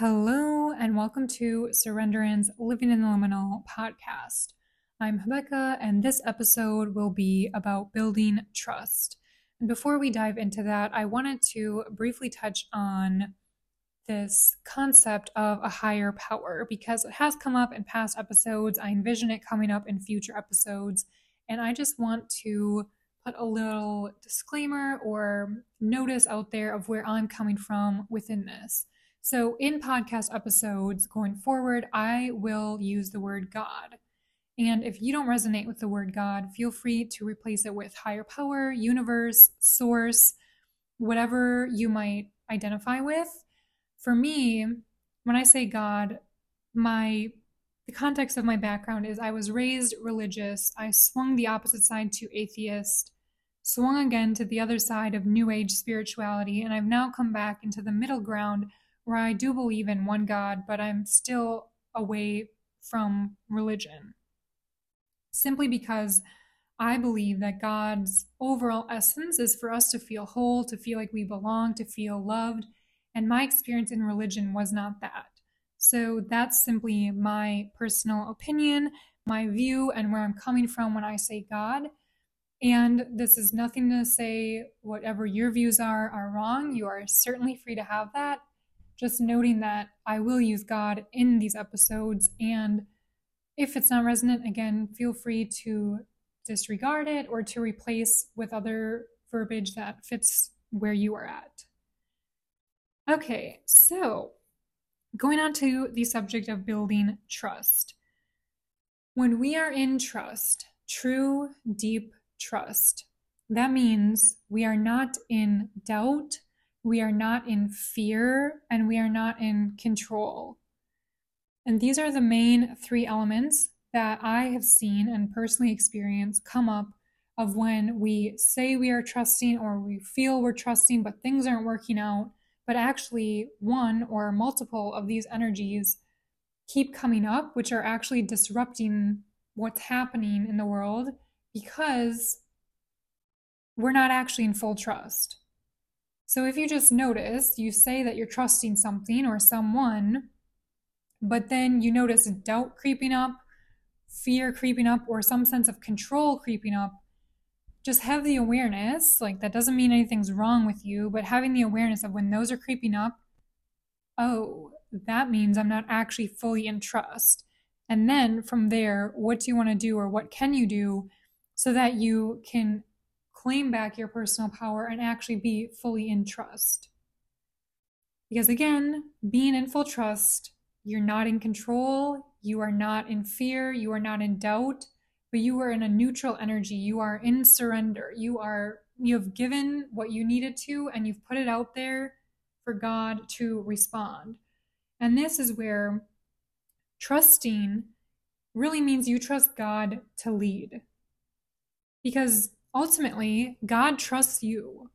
Hello, and welcome to Surrenderance Living in the Liminal podcast. I'm Habekkah, and this episode will be about building trust. And before we dive into that, I wanted to briefly touch on this concept of a higher power because it has come up in past episodes. I envision it coming up in future episodes, and I just want to put a little disclaimer or notice out there of where I'm coming from within this. So, in podcast episodes going forward, I will use the word God. And if you don't resonate with the word God, feel free to replace it with higher power, universe, source, whatever you might identify with. For me, when I say God, my the context of my background is I was raised religious. I swung the opposite side to atheist, swung again to the other side of new age spirituality, and I've now come back into the middle ground where I do believe in one God, but I'm still away from religion. Simply because I believe that God's overall essence is for us to feel whole, to feel like we belong, to feel loved. And my experience in religion was not that. So that's simply my personal opinion, my view, and where I'm coming from when I say God. And this is nothing to say whatever your views are are wrong. You are certainly free to have that just noting that I will use God in these episodes. And if it's not resonant, again, feel free to disregard it or to replace with other verbiage that fits where you are at. Okay, so going on to the subject of building trust. When we are in trust, true, deep trust, that means we are not in doubt we are not in fear, and we are not in control. And these are the main three elements that I have seen and personally experienced come up of when we say we are trusting or we feel we're trusting, but things aren't working out. But actually, one or multiple of these energies keep coming up, which are actually disrupting what's happening in the world because we're not actually in full trust. So if you just notice, you say that you're trusting something or someone, but then you notice doubt creeping up, fear creeping up, or some sense of control creeping up, just have the awareness like that doesn't mean anything's wrong with you, but having the awareness of when those are creeping up, oh, that means I'm not actually fully in trust. And then from there, what do you want to do or what can you do so that you can claim back your personal power and actually be fully in trust. Because again, being in full trust, you're not in control, you are not in fear, you are not in doubt, but you are in a neutral energy. You are in surrender. You are you have given what you needed to and you've put it out there for God to respond. And this is where trusting really means you trust God to lead. Because ultimately, God trusts you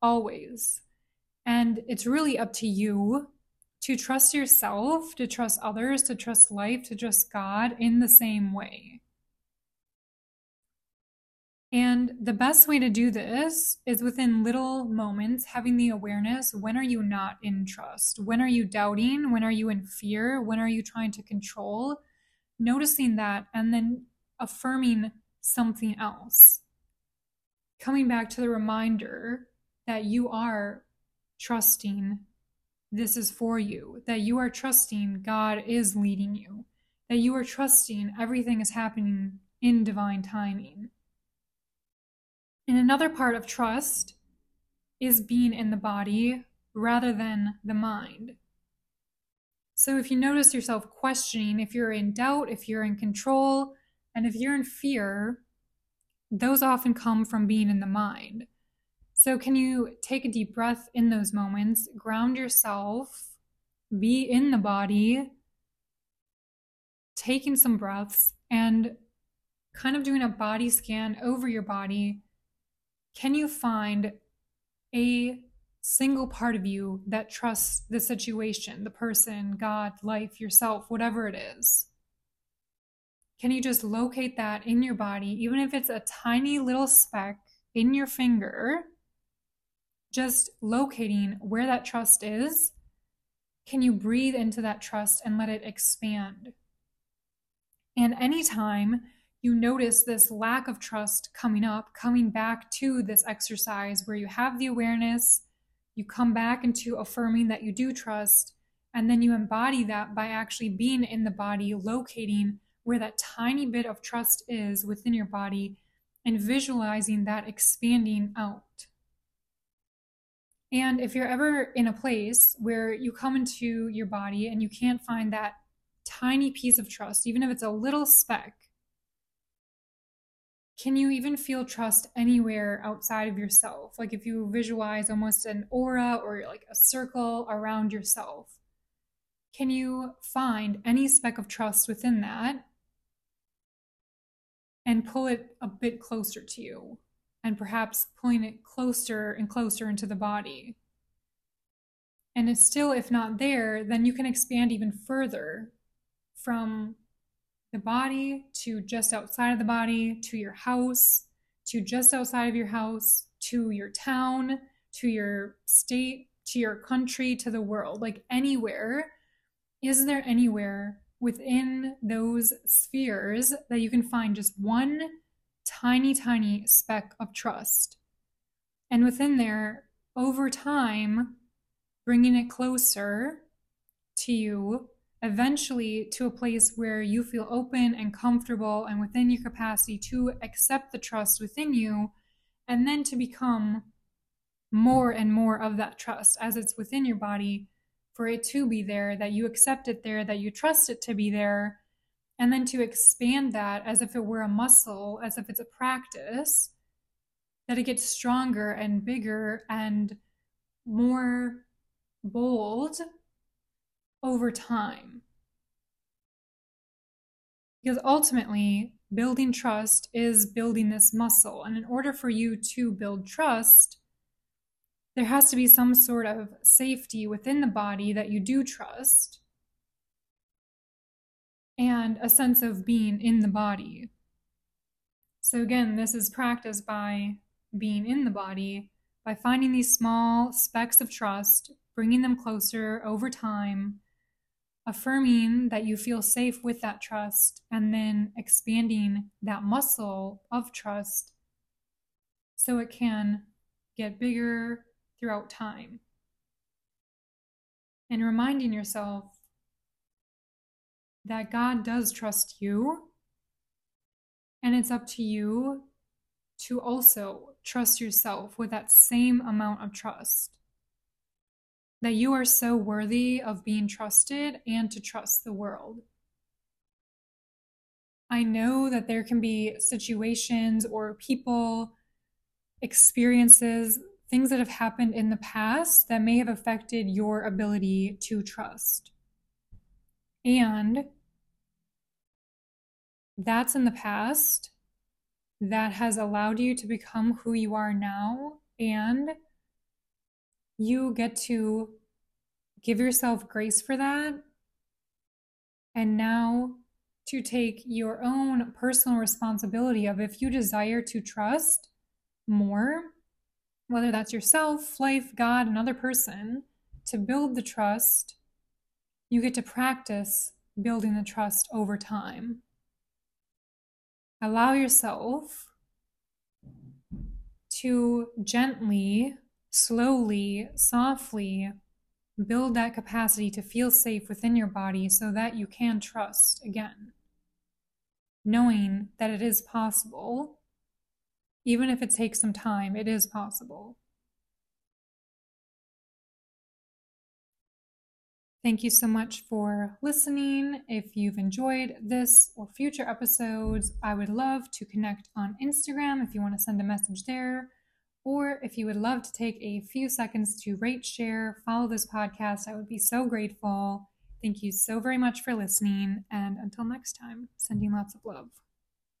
always. And it's really up to you to trust yourself, to trust others, to trust life, to trust God in the same way. And the best way to do this is within little moments, having the awareness when are you not in trust? When are you doubting? When are you in fear? When are you trying to control? Noticing that and then affirming something else coming back to the reminder that you are trusting this is for you, that you are trusting God is leading you, that you are trusting everything is happening in divine timing. And another part of trust is being in the body rather than the mind. So if you notice yourself questioning, if you're in doubt, if you're in control, and if you're in fear, those often come from being in the mind. So, can you take a deep breath in those moments, ground yourself, be in the body, taking some breaths, and kind of doing a body scan over your body? Can you find a single part of you that trusts the situation, the person, God, life, yourself, whatever it is? Can you just locate that in your body, even if it's a tiny little speck in your finger? Just locating where that trust is. can you breathe into that trust and let it expand? And anytime you notice this lack of trust coming up, coming back to this exercise where you have the awareness, you come back into affirming that you do trust, and then you embody that by actually being in the body, locating where that tiny bit of trust is within your body, and visualizing that expanding out. And if you're ever in a place where you come into your body and you can't find that tiny piece of trust, even if it's a little speck, can you even feel trust anywhere outside of yourself? Like if you visualize almost an aura or like a circle around yourself, can you find any speck of trust within that and pull it a bit closer to you? and perhaps pulling it closer and closer into the body. And it's still, if not there, then you can expand even further from the body to just outside of the body to your house to just outside of your house to your town to your state to your country to the world like anywhere is there anywhere within those spheres that you can find just one tiny, tiny speck of trust. And within there, over time, bringing it closer to you, eventually to a place where you feel open and comfortable and within your capacity to accept the trust within you, and then to become more and more of that trust as it's within your body for it to be there, that you accept it there, that you trust it to be there, and then to expand that as if it were a muscle, as if it's a practice, that it gets stronger and bigger and more bold over time. Because ultimately, building trust is building this muscle. And in order for you to build trust, there has to be some sort of safety within the body that you do trust and a sense of being in the body. So, again, this is practiced by being in the body, by finding these small specks of trust, bringing them closer over time, affirming that you feel safe with that trust, and then expanding that muscle of trust so it can get bigger throughout time. And reminding yourself that God does trust you. And it's up to you to also trust yourself with that same amount of trust. That you are so worthy of being trusted and to trust the world. I know that there can be situations or people, experiences, things that have happened in the past that may have affected your ability to trust. And that's in the past that has allowed you to become who you are now and you get to give yourself grace for that and now to take your own personal responsibility of if you desire to trust more whether that's yourself life god another person to build the trust you get to practice building the trust over time allow yourself to gently, slowly, softly build that capacity to feel safe within your body so that you can trust again. Knowing that it is possible, even if it takes some time, it is possible. Thank you so much for listening. If you've enjoyed this or future episodes, I would love to connect on Instagram if you want to send a message there. Or if you would love to take a few seconds to rate, share, follow this podcast, I would be so grateful. Thank you so very much for listening. And until next time, sending lots of love.